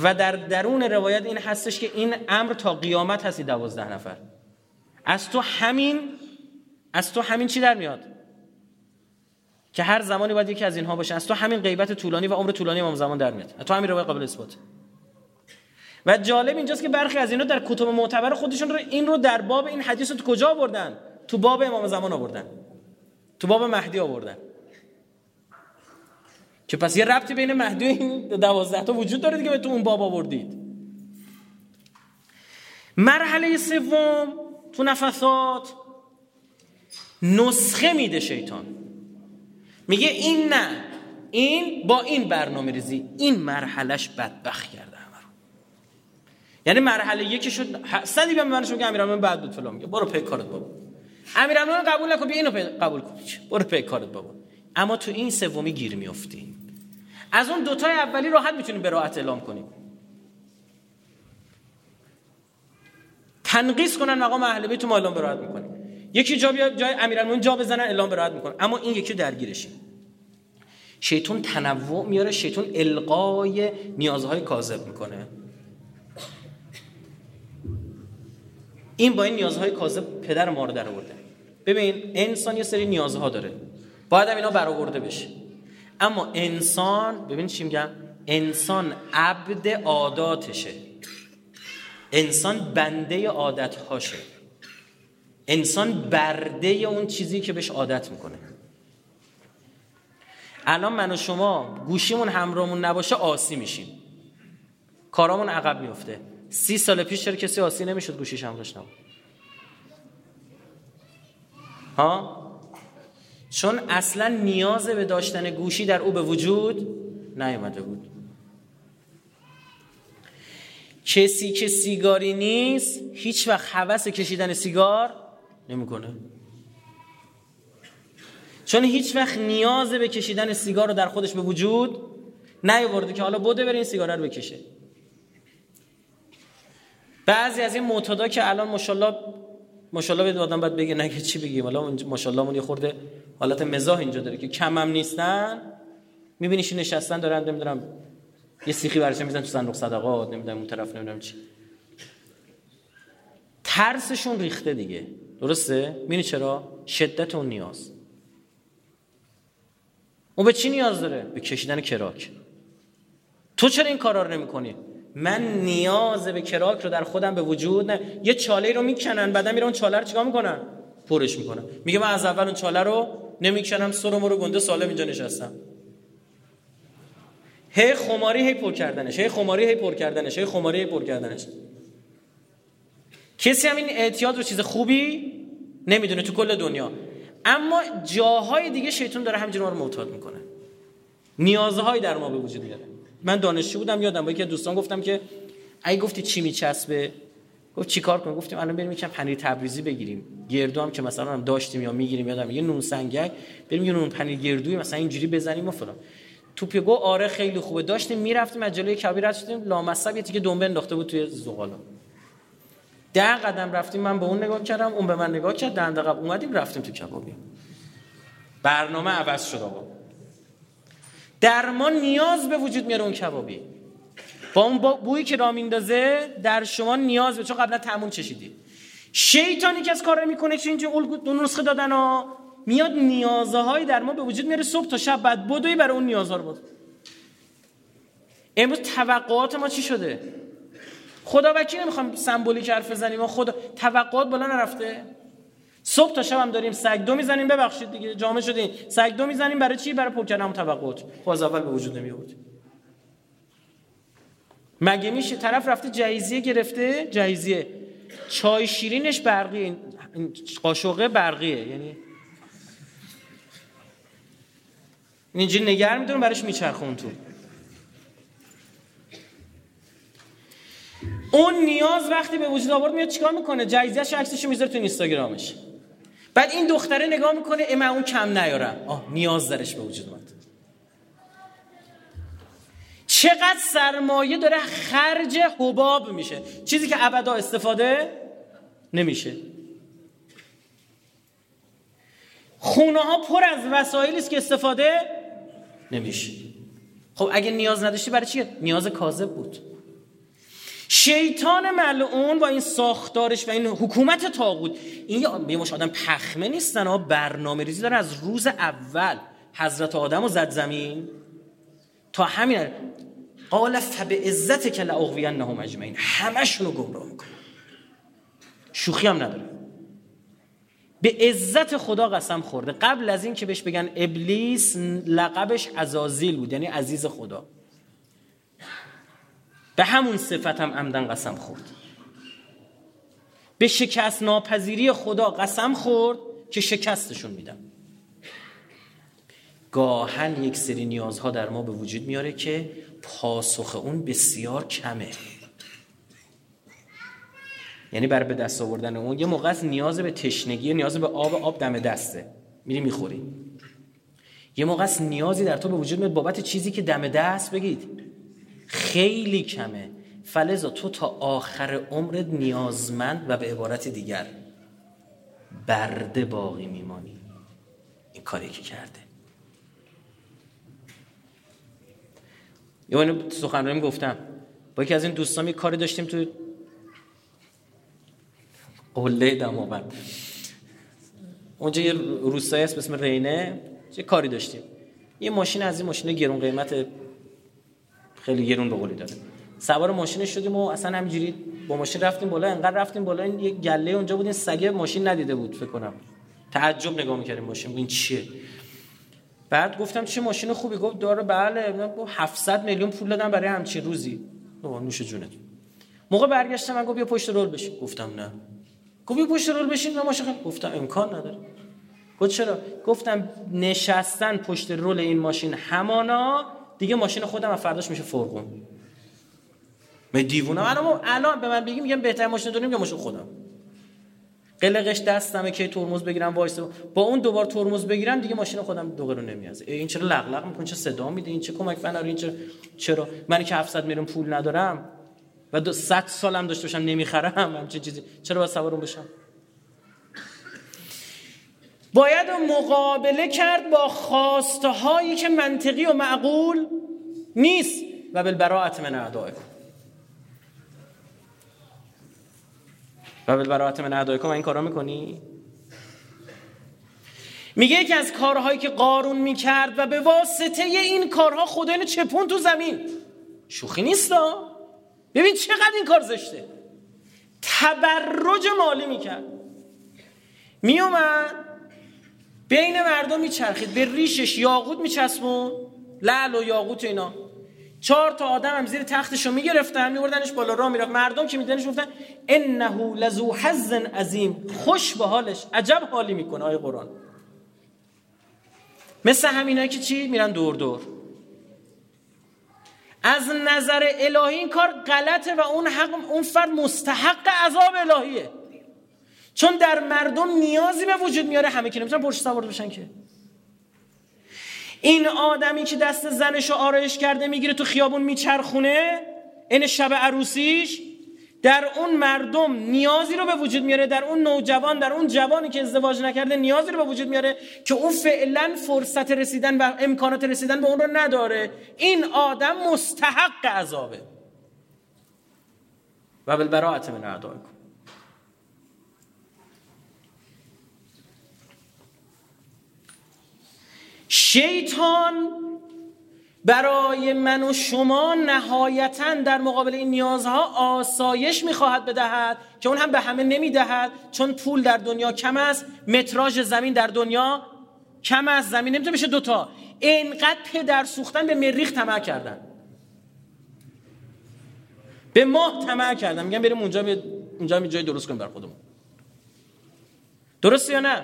و در درون روایت این هستش که این امر تا قیامت هستی دوازده نفر. از تو همین از تو همین چی در میاد؟ که هر زمانی باید یکی از اینها باشه. از تو همین غیبت طولانی و عمر طولانی امام زمان در میاد. تو همین روایت قابل اثبات. و جالب اینجاست که برخی از اینا در کتب معتبر خودشون رو این رو در باب این حدیث تو کجا آوردن؟ تو باب امام زمان آوردن. تو باب مهدی آوردن. که پس یه ربطی بین مهدی و این دوازده تا وجود داره دیگه به تو اون باب آوردید. مرحله سوم تو نفسات نسخه میده شیطان. میگه این نه. این با این برنامه ریزی. این مرحلش بدبخت کرده همه رو یعنی مرحله یکی شد صدی به من میگه امیرالمومنین بعد بود فلان میگه. برو پی کارت بابا. امیرالمومنین قبول نکن بیا اینو قبول کن. برو پی کارت بابا. اما تو این سومی گیر میافتی از اون دوتای اولی راحت می‌تونیم برائت اعلام کنیم. تنقیص کنن مقام اهل بیت ما اعلام برائت می‌کنیم. یکی جا بیا جای امیرالمومنین جا بزنن اعلام برائت می‌کنن اما این یکی درگیرشیم شیطون تنوع میاره شیطون القای نیازهای کاذب می‌کنه. این با این نیازهای کاذب پدر ما رو در آورده. ببین انسان یه سری نیازها داره. باید هم اینا برآورده بشه. اما انسان ببین چی میگم؟ انسان عبد عاداتشه. انسان بنده عادتهاشه. انسان برده اون چیزی که بهش عادت می‌کنه. الان من و شما گوشیمون همراهمون نباشه آسی میشیم. کارامون عقب میفته سی سال پیش چرا کسی آسی نمی‌شد گوشیش همراهش نبود ها؟ چون اصلا نیاز به داشتن گوشی در او به وجود نیومده بود. کسی که سیگاری نیست هیچ وقت حوث کشیدن سیگار نمی‌کنه. چون هیچ وقت نیاز به کشیدن سیگار رو در خودش به وجود نیاورده که حالا بوده بره سیگار رو بکشه. بعضی از این معتادا که الان ماشاءالله ماشاءالله به آدم باید بگه نگه چی بگیم؟ حالا ماشاءالله مون یه خورده حالت مزاح اینجا داره که کمم نیستن. میبینیش نشستن دارن نمی‌دونم یه سیخی برشن میزن تو صندوق صدقات نمی‌دونم اون طرف نمی‌دونم چی. ترسشون ریخته دیگه. درسته؟ می‌بینی چرا؟ شدت اون نیاز. اون به چی نیاز داره؟ به کشیدن کراک. تو چرا این کارا رو نمی‌کنی؟ من نیاز به کراک رو در خودم به وجود نه. یه چاله رو می‌کنن بعدا میرن اون چاله رو چیکار می‌کنن؟ پرش می‌کنن. میگه من از اول اون چاله رو نمی‌کنم سرم رو گنده سالم اینجا نشستم. هی خماری هی پر کردنش. هی خماری هی پر کردنش. هی خماری هی پر کردنش. کسی هم این اعتیاد رو چیز خوبی نمی‌دونه تو کل دنیا. اما جاهای دیگه شیطان داره همینجوری ما رو معتاد می‌کنه. نیازهایی در ما به وجود میاره. من دانشجو بودم یادم با یکی دوستان گفتم که اگه گفتی چی میچسبه؟ گفت چیکار کنیم گفتیم الان بریم یکم پنیر تبریزی بگیریم. گردو هم که مثلا هم داشتیم یا می‌گیریم یادم یه نون سنگک. بریم یه نون پنیر گردوی مثلا اینجوری بزنیم و فلان. توپی گو آره خیلی خوبه. داشتیم می‌رفتیم جلوی کبیر رد شدیم لامصب یه تیکه دنبه انداخته بود توی زغالا ده قدم رفتیم من به اون نگاه کردم اون به من نگاه کرد دنده قبل اومدیم رفتیم تو کبابی. برنامه عوض شد آقا. در ما نیاز به وجود میاره اون کبابی. با اون بویی که را میندازه در شما نیاز به چون قبلا تعمون چشیدی. شیطانی که از کار می‌کنه چه اینجا اون نسخه دادن ها میاد نیازهایی در ما به وجود میاره صبح تا شب بعد بدوی برای اون نیازها رو بود امروز توقعات ما چی شده؟ خدا وکیل نمی‌خوام سمبولیک حرف بزنیم؟ خدا توقعات بالا نرفته. صبح تا شب هم داریم سگ دو می‌زنیم. ببخشید دیگه جامعه شدیم سگ دو می‌زنیم. برای چی؟ برای پر کردن توقعات. خب از اول به وجود نمی آورد مگه میشه؟ طرف رفته جهیزیه گرفته. جهیزیه چای شیرینش برقیه. قاشقه برقیه. یعنی اینجوری نگر می‌دونه براش میچرخون تو. اون نیاز وقتی به وجود آورد میاد چیکار می‌کنه؟ جایزش عکسشو می‌ذاره تو اینستاگرامش. بعد این دختره نگاه می‌کنه اما اون کم نیارم. آه نیاز درش به وجود اومد. چقدر سرمایه داره خرج حباب میشه. چیزی که ابدا استفاده نمیشه. خونه ها پر از وسایلی است که استفاده نمیشه. خب اگه نیاز نداشتی برای چیه؟ نیاز کاذب بود. شیطان ملعون با این ساختارش و این حکومت تاغوت این یه مش آدم پخمه نیستن ها برنامه ریزی داره از روز اول. حضرت آدم و زد زمین. تا همین قال فب عزت که نهم اجمعین. همشون رو گمراه می‌کنه. شوخی هم نداره. به عزت خدا قسم خورده. قبل از این که بهش بگن ابلیس لقبش عزازیل بود یعنی عزیز خدا. به همون صفت هم عمدن قسم خورد. به شکست ناپذیری خدا قسم خورد که شکستشون میدم. گاهن یک سری نیازها در ما به وجود میاره که پاسخ اون بسیار کمه. یعنی برای به دست آوردن اون یه موقع از نیاز به تشنگی نیاز به آب آب دم دسته. میری می‌خوری. یه موقع از نیازی در تو به وجود میاد بابت چیزی که دم دست بگید. خیلی کمه. فلزا تو تا آخر عمرت نیازمند و به عبارت دیگر برده باقی میمانی. این کاری که کرده. یه سخنرانی گفتم. با یکی از این دوستان یه کاری داشتیم تو قله دماوند. اونجا یه روستایی هست به اسم رینه. یه کاری داشتیم. یه ماشین از این ماشین گرون قیمت خیلی گرون به قولی داره. سوار ماشین شدیم و اصلا همینجوری با ماشین رفتیم بالا انقدر رفتیم بالا این یه گله اونجا بود این سگه ماشین ندیده بود فکر کنم. تعجب نگاه می‌کردیم ماشین این چیه؟ بعد گفتم چه ماشین خوبی؟ گفت داره بله. 700 میلیون پول دادم برای همچین روزی. نوش جونت. موقع برگشتم من گفت بیا پشت رول بشین. گفتم نه. گفت پشت رول بشین من ماشین گفتم امکان نداره. گفت چرا؟ گفتم نشستن پشت رول این ماشین همانا دیگه ماشین خودم از فرداش میشه فرقون من دیوونم الان الان به من بگی میگم بهتر ماشین داریم یا ماشین خودم؟ قلقش دستمه که ترمز بگیرم وایس با اون دوبار ترمز بگیرم دیگه ماشین خودم دوزار نمی‌ارزه این چرا لق‌لق می‌کنه چه صدا میده؟ این چه کمک فنرای این چرا چرا؟ من که 700 میلیون پول ندارم و دو 100 سالم داشته باشم نمی‌خرم. همچین چیزی. چرا باید سوارم بشم؟ باید مقابله کرد با خواسته هایی که منطقی و معقول نیست و بالبراعت من اعدائکم. و بالبراعت من اعدائکم این کارا می‌کنی؟ میگه یکی از کارهایی که قارون می‌کرد و به واسطه این کارها خدا اینو چپون تو زمین. شوخی نیست ببین چقدر این کار زشته. تبرج مالی می‌کرد. میومد بین مردم میچرخید به ریشش یاقوت میچسبون؟ لعل و یاقوت اینا. چهار تا آدم هم زیر تختشو می‌گرفتن میوردنش بالا راه می‌رفت. مردم که میدنش گفتن انه لذو حظ عظیم. خوش به حالش عجب حالی می‌کنه آیه قرآن. مثل همینایی که چی؟ میرن دور دور. از نظر الهی این کار غلطه و اون حق اون فرد مستحق عذاب الهیه. چون در مردم نیازی به وجود میاره همه که نمی‌تونن پشت سوار بشن که. این آدمی که دست زنشو آرایش کرده می‌گیره تو خیابون میچرخونه این شب عروسیش در اون مردم نیازی رو به وجود میاره در اون نوجوان در اون جوانی که ازدواج نکرده نیازی رو به وجود میاره که اون فعلا فرصت رسیدن و امکانات رسیدن به اون رو نداره. این آدم مستحق عذابه. و بالبراعت من اعدائکم. شیطان برای من و شما نهایتا در مقابل این نیازها آسایش می‌خواهد بدهد که اون هم به همه نمی‌دهد. چون پول در دنیا کم است متراژ زمین در دنیا کم است. زمین نمی‌تونه بشه دوتا. اینقدر پدر سوختن به مریخ طمع کردن. به ماه طمع کردن. میگن بریم اونجا می... اونجا می جای درست کنیم بر خودمون. درست یا نه؟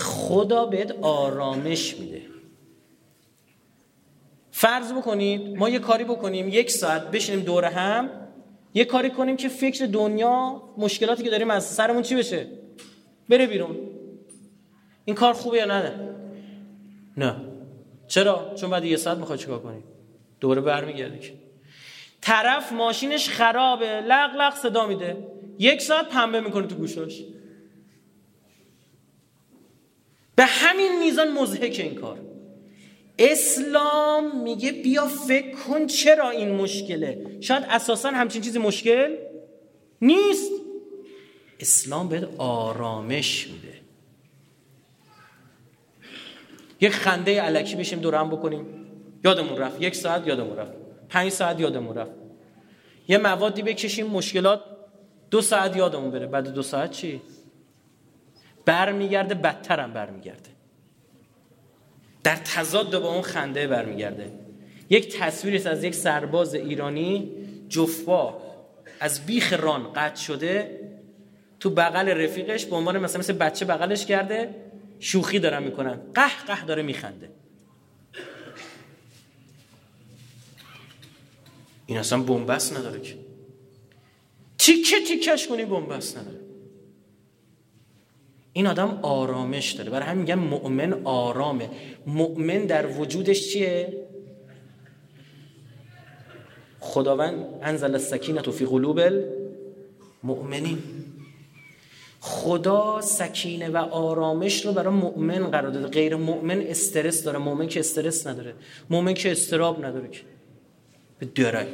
خدا بهت آرامش میده. فرض بکنید ما یه کاری بکنیم یک ساعت بشینیم دور هم یه کاری کنیم که فکر دنیا مشکلاتی که داریم از سرمون چی بشه؟ بره بیرون. این کار خوبه یا نه؟ نه. چرا؟ چون بعد یه ساعت می‌خوای چیکار کنی؟ دوره برمیگردی که. طرف ماشینش خرابه لق لق صدا میده. یک ساعت پنبه می‌کنه تو گوشاش. به همین میزان مزهک این کار. اسلام میگه بیا فکر کن چرا این مشکله. شاید اساسا همچین چیزی مشکل نیست. اسلام بهت آرامش میده. یک خنده علکی بشیم دور هم بکنیم. یادمون رفت. یک ساعت یادمون رفت. پنج ساعت یادمون رفت. یه موادی بکشیم مشکلات دو ساعت یادمون بره. بعد دو ساعت چی؟ برمیگرده بدترم برمیگرده. در تضاد با اون خنده برمیگرده. یک تصویر از یک سرباز ایرانی جفبا از بیخ ران قطع شده. تو بغل رفیقش به عنوان مثلا مثل بچه بغلش کرده شوخی دارن می‌کنن. قه قه داره میخنده. این اصلا بنبست نداره که. تیکه تیکش کنی بنبست نداره. این آدم آرامش داره. برای همین میگن مؤمن آرامه. مؤمن در وجودش چیه؟ خداوند انزل السکینه فی قلوب المؤمنین. خدا سکینه و آرامش رو برای مؤمن قرار داده. غیر مؤمن استرس داره. مؤمن که استرس نداره. مؤمن که استراب نداره که. به درک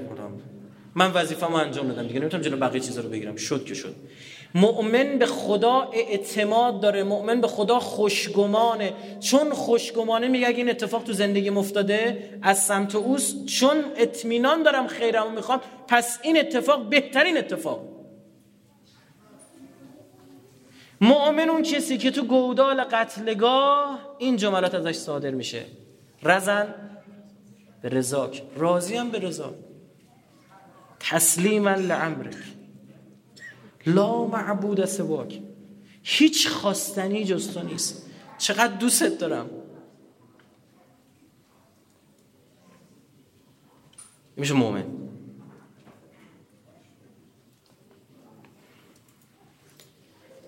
من وظیفه‌مو انجام دادم دیگه. نمی‌تونم جلو بقیه چیزا رو بگیرم. شد که شد. مؤمن به خدا اعتماد داره مؤمن به خدا خوشگمانه. چون خوشگمانه میگه اگه این اتفاق تو زندگی مفتاده از سمت اوست چون اطمینان دارم خیرمو می‌خوام پس این اتفاق بهترین اتفاق. مؤمن اون کسی که تو گودال قتلگاه این جملات ازش صادر میشه. رزن به رزاک. راضی هم به رضا تسلیما لعمرک. لا معبود سواک. هیچ خواستنی جز تو نیست. چقدر دوستت دارم. میشه مؤمن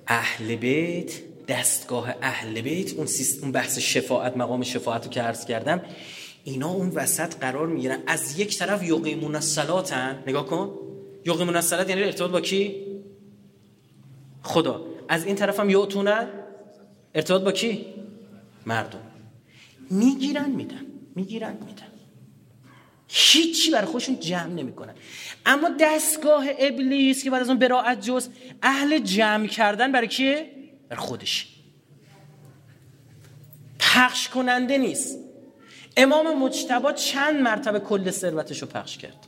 اهل بیت دستگاه اهل بیت اون, اون بحث شفاعت مقام شفاعت رو که عرض کردم اینا اون وسط قرار می‌گیرن. از یک طرف یقیمون الصلاتن نگاه کن. یقیمون الصلات یعنی ارتباط با کی؟ خدا. از این طرف هم یعتونن ارتباط با کی؟ مردم. می‌گیرن میدن. می‌گیرن میدن. هیچی برای خودشون جمع نمی‌کنن. اما دستگاه ابلیس که بعد از اون براعت جز اهل جمع کردن برای کیه برای خودش. پخش کننده نیست. امام مجتبا چند مرتبه کل ثروتش رو پخش کرد.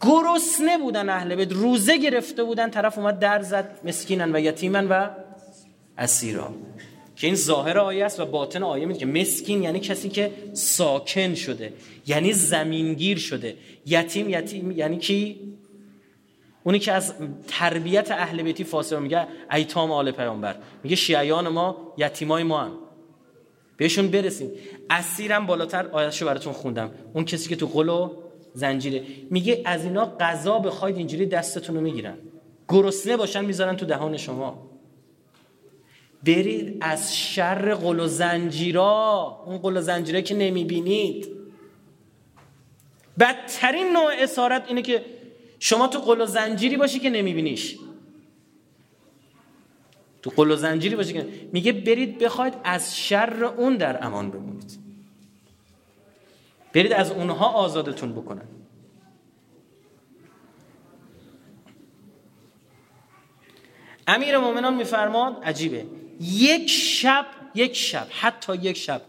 گرسنه بودن اهل بیت. روزه گرفته بودن طرف اومد در زد مسکینن و یتیمن و اسیرا. که این ظاهر آیه است و باطن آیه میگه. که مسکین یعنی کسی که ساکن شده یعنی زمینگیر شده. یتیم یتیم یعنی کی؟ اونی که از تربیت اهل بیتی فاصله میگه ایتام آل پیامبر. میگه شیعیان ما یتیمای ما هم بهشون برسیم. اسیرم بالاتر آیتشو براتون خوندم. اون کسی که تو قلو زنجیره. میگه از اینا غذا بخواید اینجوری دستتون رو می‌گیرن. گرسنه باشن می‌ذارن تو دهان شما. برید از شر قل و زنجیرا. اون قل و زنجیره که نمی‌بینید. بدترین نوع اسارت اینه که شما تو قل و زنجیری باشی که نمیبینیش. تو قل و زنجیری باشی که میگه برید بخواید از شر اون در امان بمونید. برید از اونها آزادتون بکنن. امیر مومنان میفرماد عجیبه. یک شب یک شب حتی یک شب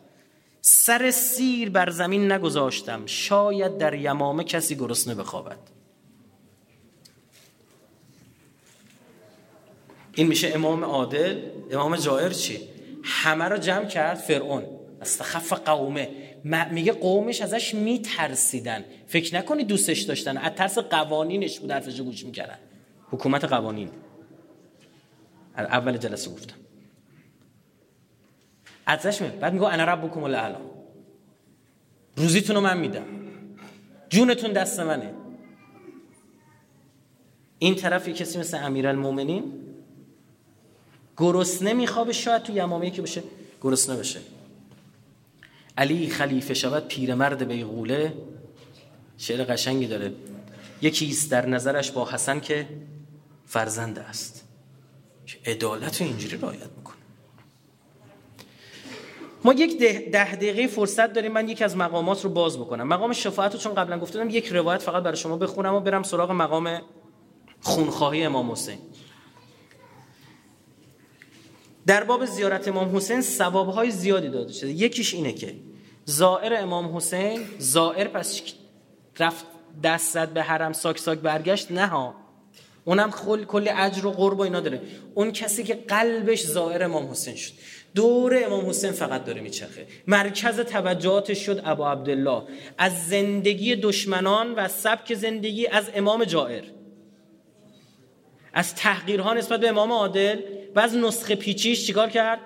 سر سیر بر زمین نگذاشتم. شاید در یمامه کسی گرسنه بخوابد. این میشه امام عادل. امام جائر چی؟ همه رو جمع کرد فرعون. استخف قومه. میگه قومش ازش میترسیدن. فکر نکنی دوستش داشتن. از ترس قوانینش بود حرفش گوش می‌کردن. حکومت قوانین. اول جلسه گفتم. ازش می بعد میگه انا ربکم الاعلی روزیتون رو من میدم. جونتون دست منه. این طرف کسی مثل امیرالمومنین گرسنه میخوابه شاید تو یمامه که بشه گرسنه بشه. علی خلیفه شود پیرمرد بیغوله؟ شعر قشنگی داره. یکی است در نظرش با حسن که فرزند است. که عدالت اینجوری رعایت می‌کنه؟ ما یک ده, دقیقه فرصت داریم من یکی از مقامات رو باز بکنم. مقام شفاعت رو چون قبلا گفتم یک روایت فقط برای شما بخونم و برم سراغ مقام خونخواهی امام حسین. در باب زیارت امام حسین های زیادی داده شده. یکیش اینه که زائر امام حسین زائر پس رفت دست زد به حرم ساک ساک برگشت. نه ها. اونم کل کلی اجر و قرب و اینا داره. اون کسی که قلبش زائر امام حسین شد. دور امام حسین فقط داره میچرخه. مرکز توجهاتش شد ابا عبدالله. از زندگی دشمنان و سبک زندگی از امام جائر. از تحقیرها نسبت به امام عادل از نسخه پیچیش چیکار کرد؟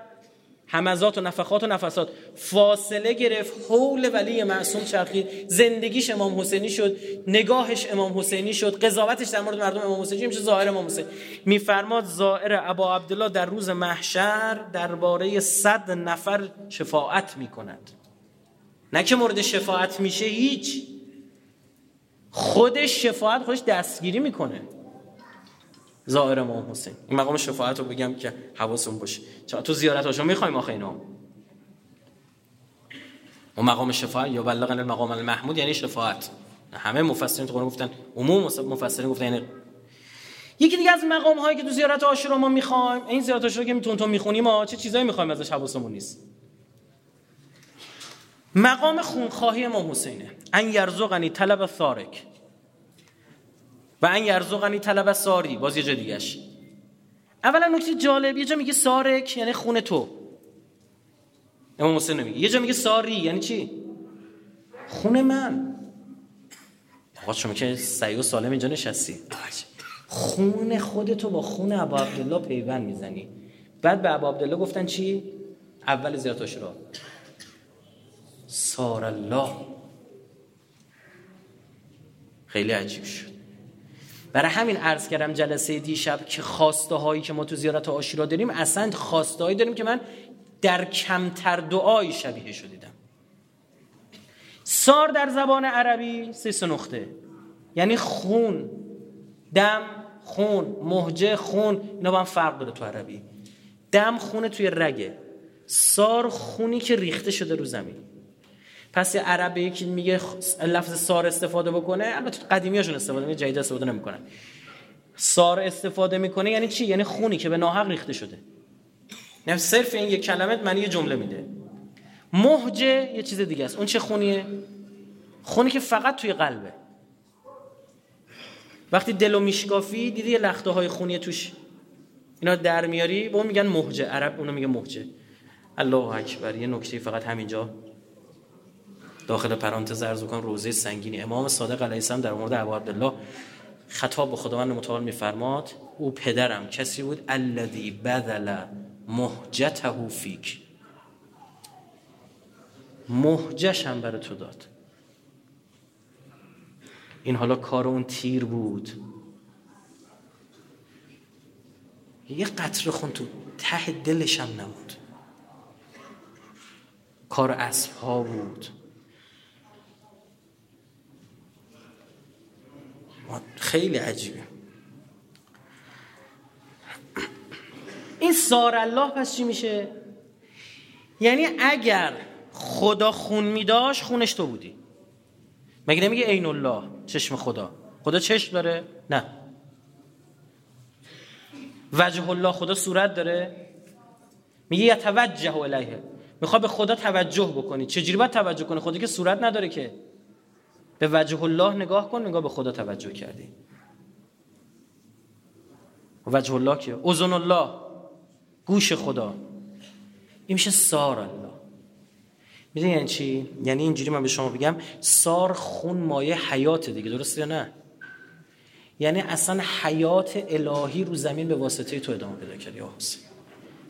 همزات و نفخات و نفسات. فاصله گرفت حول ولی معصوم چرخید. زندگیش امام حسینی شد نگاهش امام حسینی شد قضاوتش در مورد مردم امام حسینی میشه ظاهر امام حسین. میفرماد ظاهر ابا عبدالله در روز محشر درباره صد نفر شفاعت می‌کند. نه که مورد شفاعت میشه هیچ. خودش شفاعت خودش دستگیری می‌کنه. ظاهر امام حسین. این مقام شفاعت رو بگم که حواسون باشه. چرا تو زیارت هاشون می‌خوایم آخه اینا؟ و مقام شفاعت یا بلغن المقام المحمود یعنی شفاعت. همه مفسرین تو قرآن گفتن عموم مفسرین گفتن یعنی یکی دیگه از مقام هایی که تو زیارت عاشورا ما می‌خوایم این زیارت عاشورا که میتون تو می‌خونیم ما چه چیزایی می‌خوایم ازش حواسمون نیست؟ مقام خونخواهی امام حسینه. ان یرزقنی طلب ثارک و ان یرزقنی طلب ساری. باز یه جا دیگهش اولا نکته جالب یه جا میگه سارک یعنی خون تو. امام حسین نمیگه یه جا میگه ساری یعنی چی؟ خون من. آقا شما که سعی و سالم اینجا نشستی. خون خودتو با خون ابا عبدالله پیوند می‌زنی. بعد به ابا عبدالله گفتن چی؟ اول زیارت عاشورا سار الله خیلی عجیب شد. برای همین عرض کردم جلسه دیشب که خواسته هایی که ما تو زیارت آشورا داریم اصلا خواسته هایی داریم که من در کمتر دعایی شبیه شدیدم سار در زبان عربی سه نقطه. یعنی خون دم خون مهجه خون اینا با هم فرق داره تو عربی. دم خونه توی رگه. سار خونی که ریخته شده رو زمین. پس یه عربی که میگه لفظ سار استفاده بکنه البته قدیمیاشون استفاده می‌کنه جدید استفاده نمی‌کنن. سار استفاده می‌کنه یعنی چی؟ یعنی خونی که به ناحق ریخته شده. نه صرف این یک کلمه معنی یه جمله میده. مهجه یه چیز دیگه است. اون چه خونیه؟ خونی که فقط توی قلبه. وقتی دلو میشکافی دیدی یه لخته های خونی توش اینا در میاری اون میگن مهجه عرب اونو میگه مهجه الله اکبر. یه نکته فقط همینجا. داخل پرانتز ارز کن روزه سنگینی. امام صادق علیه السلام در مورد ابو عبدالله خطاب به خداوند متعال میفرماد او پدرم کسی بود الذی بذل مهجته فیک. مهجش هم برای تو داد. این حالا کار اون تیر بود. یه قطره خون تو ته دلش هم نبود. کار اسب ها بود. خیلی عجیبه. این سار الله پس چی میشه؟ یعنی اگر خدا خون میداشت خونش تو بودی. مگه نمیگه عین الله چشم خدا؟ خدا چشم داره؟ نه. وجه الله خدا صورت داره؟ میگه یتوجه الیه. می‌خواد به خدا توجه بکنی. چجوری باید توجه کنی؟ خدا که صورت نداره که. به وجه الله نگاه کن نگاه به خدا توجه کردی. وجه الله که اوزن الله گوش خدا. این میشه سار الله. می‌دونی یعنی چی؟ یعنی اینجوری من به شما بگم سار خون مایه حیات دیگه درسته یا نه؟ یعنی اصلا حیات الهی رو زمین به واسطه تو ادامه پیدا کرد یا حسین.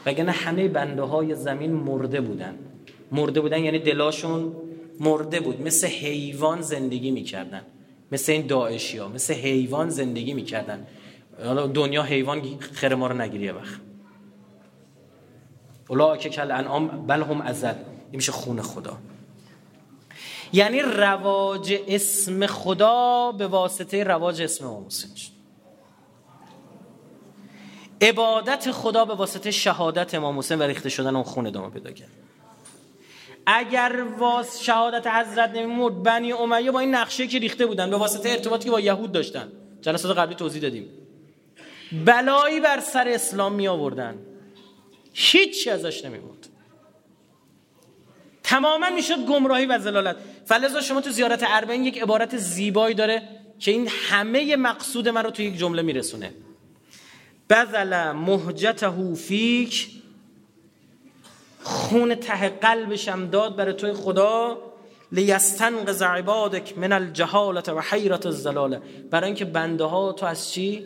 وگرنه همه بنده های زمین مرده بودن. مرده بودن یعنی دلاشون مرده بود. مثل حیوان زندگی می‌کردن. مثل این داعشی ها مثل حیوان زندگی می‌کردن. حالا دنیا حیوان خیر ما رو نگیریه وقت. اولا که کل انعام بل هم ازل. این میشه خون خدا. یعنی رواج اسم خدا به واسطه رواج اسم امام حسین عبادت خدا به واسطه شهادت امام حسین و ریخته شدن اون خون ادامه پیدا کرد. اگر واس شهادت حضرت نمیمود بنی امیه با این نقشه که ریخته بودن به واسطه ارتباطی که با یهود داشتن. جلسات قبلی توضیح دادیم. بلایی بر سر اسلام می آوردن. هیچی ازش نمیموند تماما می‌شد گمراهی و زلالت فلزا شما تو زیارت اربعین یک عبارت زیبایی داره که این همه مقصود من رو تو یک جمله میرسونه بذل مهجته فیک خون ته قلبشم داد برای توی خدا لیستنقذ عبادک من الجهالت و حیرت الزلاله. برای اینکه بنده ها تو از چی؟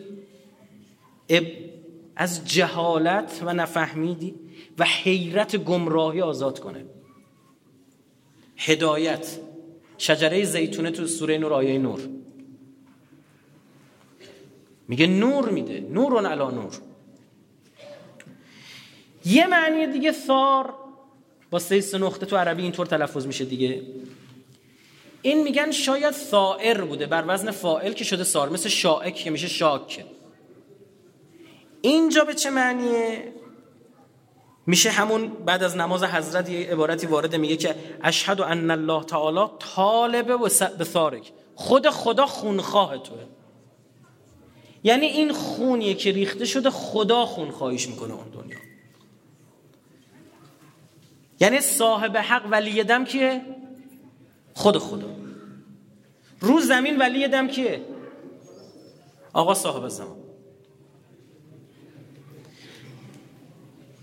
از جهالت و نفهمیدی و حیرت گمراهی آزاد کنه. هدایت. شجره زیتونه تو سوره نور آیه نور. میگه نور میده. نورون علا نور. یه معنی دیگه ثار با سه نقطه تو عربی اینطور تلفظ میشه دیگه. این میگن شاید ثائر بوده بر وزن فائل که شده سار مثل شائک که میشه شاک. اینجا به چه معنیه؟ میشه همون بعد از نماز حضرت یه عبارتی وارد میگه که اشهد ان الله تعالی طالبه و ثارک خود خدا خونخواه توه. یعنی این خونیه که ریخته شده خدا خونخواهیش می‌کنه اون دنیا. یعنی صاحب حق ولی دم کیه؟ خود خدا. رو زمین ولی دم کیه؟ آقا صاحب زمان.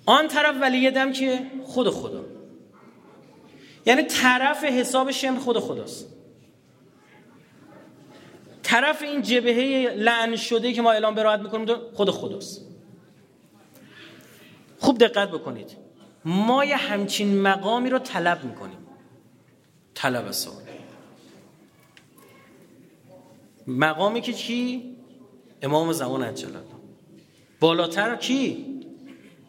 آن طرف ولی دم که خود خدا. یعنی طرف حساب شم خود خداست. طرف این جبهه لعن شده که ما اعلام براحت می‌کنیم خود خداست. خوب دقت بکنید. ما یه همچین مقامی رو طلب می‌کنیم. طلب سوال. مقامی که چی؟ امام زمان عجل بالاتر کی؟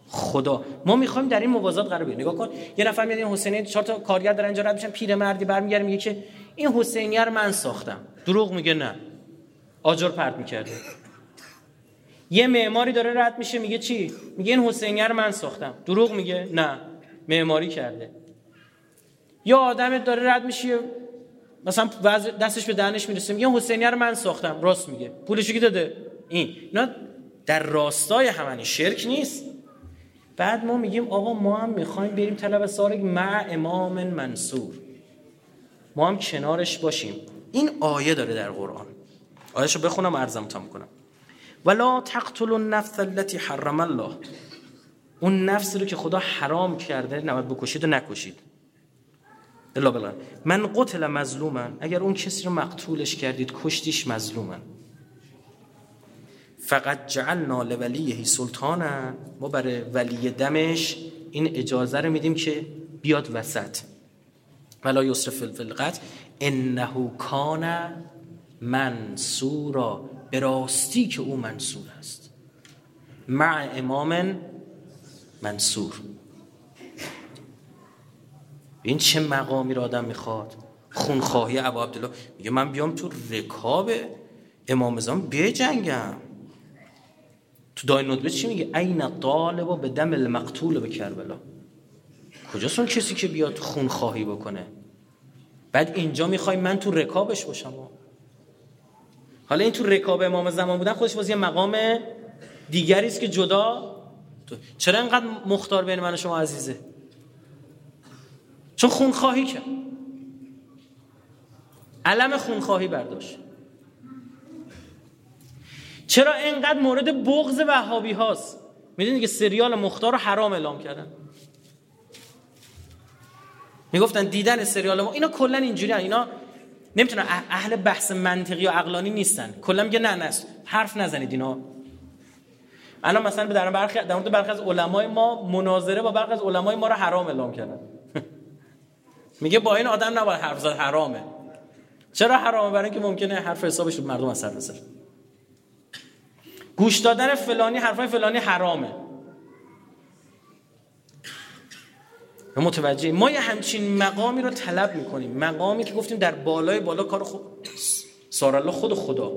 خدا. ما می‌خوایم در این موازات قرار بگیریم نگاه کن. یه نفر میاد این حسینی چهار تا کارگر در اینجا رد میشن پیرمردی برمیگره میگه که این حسینی رو من ساختم. دروغ میگه نه. آجر پرت می‌کرده. یه معماری داره رد میشه میگه چی؟ میگه این حسینی رو من ساختم. دروغ میگه؟ نه. معماری کرده. یا آدم داره رد میشه مثلا دستش به دهنش می‌رسه میگه حسینی رو من ساختم. راست میگه. پولش کی داده؟ این. اینا در راستای همانی شرک نیست. بعد ما میگیم آقا ما هم می‌خوایم بریم طلب سارگ مع امام منصور. ما هم کنارش باشیم. این آیه داره در قرآن. آیهشو بخونم ارزم تا می‌کنم ولا تقتل النفس التي حرم الله. اون نفسی رو که خدا حرام کرده نباید بکشید و نکشید. الا بلا من قتل مظلومن اگر اون کسی رو مقتولش کردید کشتیش مظلومن فقط جعلنا لولیه سلطانا. ما برای ولی دمش این اجازه رو میدیم که بیاد وسط. ولا یسرف الفلقت انه کان منصورا. به راستی که او منصور است. مع امام منصور. این چه مقامی را آدم می‌خواد؟ خونخواهی ابا عبدالله. میگه من بیام تو رکاب امام زمان بجنگم. تو دای ندبه چی میگه؟ این طالب به دم المقتول به کربلا. کجاست اون کسی که بیاد خون خواهی بکنه؟ بعد اینجا می‌خوای من تو رکابش باشم؟ حالا این تو رکاب امام زمان بودن خودش باز یه مقام دیگری است که جدا چرا اینقدر مختار بین من و شما عزیزه؟ چون خونخواهی کرد. علم خونخواهی برداشت. چرا اینقدر مورد بغض وهابی هاست؟ می‌دونید که سریال مختار رو حرام اعلام کردن. می‌گفتن دیدن سریال ما. اینا کلا اینجوری اینا نمی‌تونن اهل بحث منطقی و عقلانی نیستن. کلا میگه نه نه حرف نزنید اینا. الان مثلا به در برخی در مورد برخی از علمای ما مناظره با برخی از علمای ما رو حرام اعلام کردن. میگه با این آدم نباید حرف زد حرامه. چرا حرامه؟ برای اینکه ممکنه حرف حسابش رو مردم اثر بذاره. گوش دادن فلانی حرفای فلانی حرامه. متوجه. ما یه همچین مقامی رو طلب می‌کنیم. مقامی که گفتیم در بالای بالا کار خود سارالله خود خدا.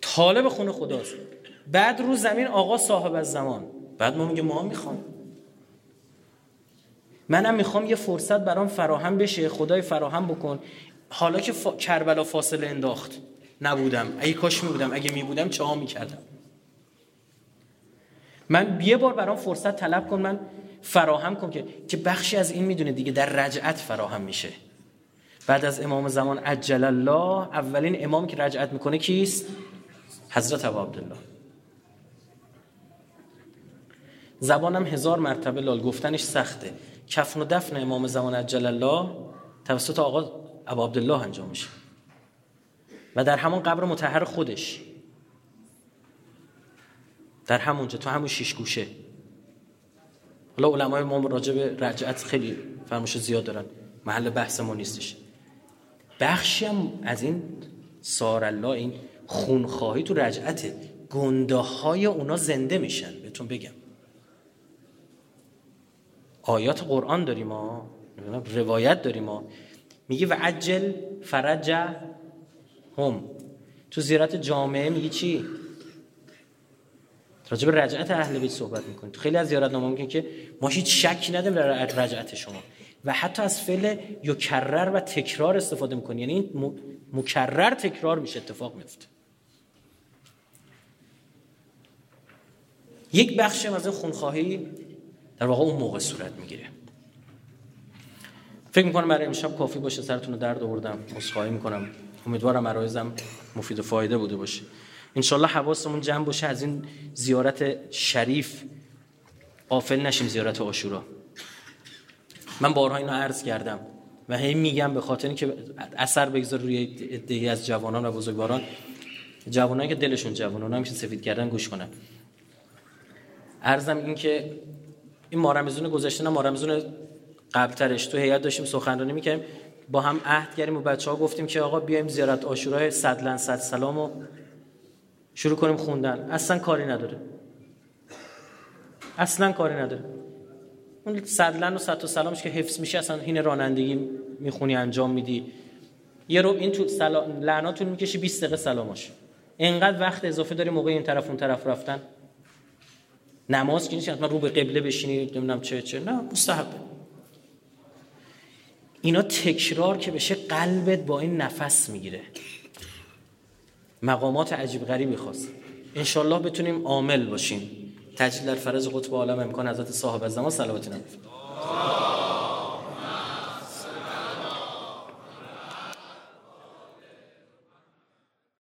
طالب خون خداست. بعد رو زمین آقا صاحب از زمان. بعد ما میگه ما می‌خوام. منم می‌خوام یه فرصت برام فراهم بشه. خدای فراهم بکن. حالا که کربلا فاصله انداخت. نبودم. اگه کاش می بودم اگه می بودم چه ها می کردم من یه بار برام فرصت طلب کن. من فراهم کن که که بخشی از این می‌دونه دیگه در رجعت فراهم میشه. بعد از امام زمان عجل الله اولین امام که رجعت می‌کنه کیست؟ حضرت ابو عبدالله. زبانم هزار مرتبه لال گفتنش سخته. کفن و دفن امام زمان عجل الله توسط آقا ابو عبدالله انجام میشه. و در همون قبر متحر خودش. در همونجا تو همون شیش گوشه. حالا علمای ما راجع به رجعت خیلی فرموش زیاد دارن. محل بحث ما نیستش. بخشی هم از این سارالله این خونخواهی تو رجعت گنده های اونا زنده میشن بهتون بگم. آیات قرآن داریم ما روایت داریم ما. میگه و عجل فرج هم. تو زیارت جامعه میگی چی؟ راجع به رجعت اهل بیت صحبت می‌کنیم. تو خیلی از زیارت نامه میگن که ما هیچ شکی نداریم در رجعت شما. و حتی از فعل یکرر و تکرار استفاده می‌کنی یعنی این مکرر تکرار میشه اتفاق میفته یک بخشی از این خونخواهی در واقع اون موقع صورت می‌گیره. فکر می‌کنم برای امشب کافی باشه سرتون رو درد آوردم. عذرخواهی می‌کنم. امیدوارم عرایزم مفید و فایده بوده باشه. انشالله حواسمون جمع باشه از این زیارت شریف. قافل نشیم زیارت آشورا. من بارها اینو عرض کردم و هی میگم به خاطر اینکه اثر بگذار روی دهی از جوانان و بزرگواران. جوانانی که دلشون جوانان همیشه سفید کردن گوش کنن. عرضم این که این مارمزون گذشته نه مارمزون قبلترش. تو هیئت داشتیم سخنرانی می‌کردیم. با هم عهد کردیم و بچه ها گفتیم که آقا بیایم زیارت آشورای صد صد سلام و شروع کنیم خوندن. اصلا کاری نداره. اصلا کاری نداره. اون صدلن و صد و سلامش که حفظ میشه اصلا هین رانندگی می‌خونی انجام میدی. یه رو این تو سلا... لعناتون می‌کشی 20 دقیقه سلامش. اینقدر وقت اضافه داری موقع این طرف اون طرف رفتن. نماز که نیست حتما رو به قبله بشینی نمی‌دونم چه چه. نه مستحبه اینا تکرار که بشه قلبت با این نفس می‌گیره. مقامات عجیب غریبی خواست انشالله بتونیم عامل باشیم. تجلیل در فرز قطب عالم امکان حضرت صاحب زمان صلوات نبید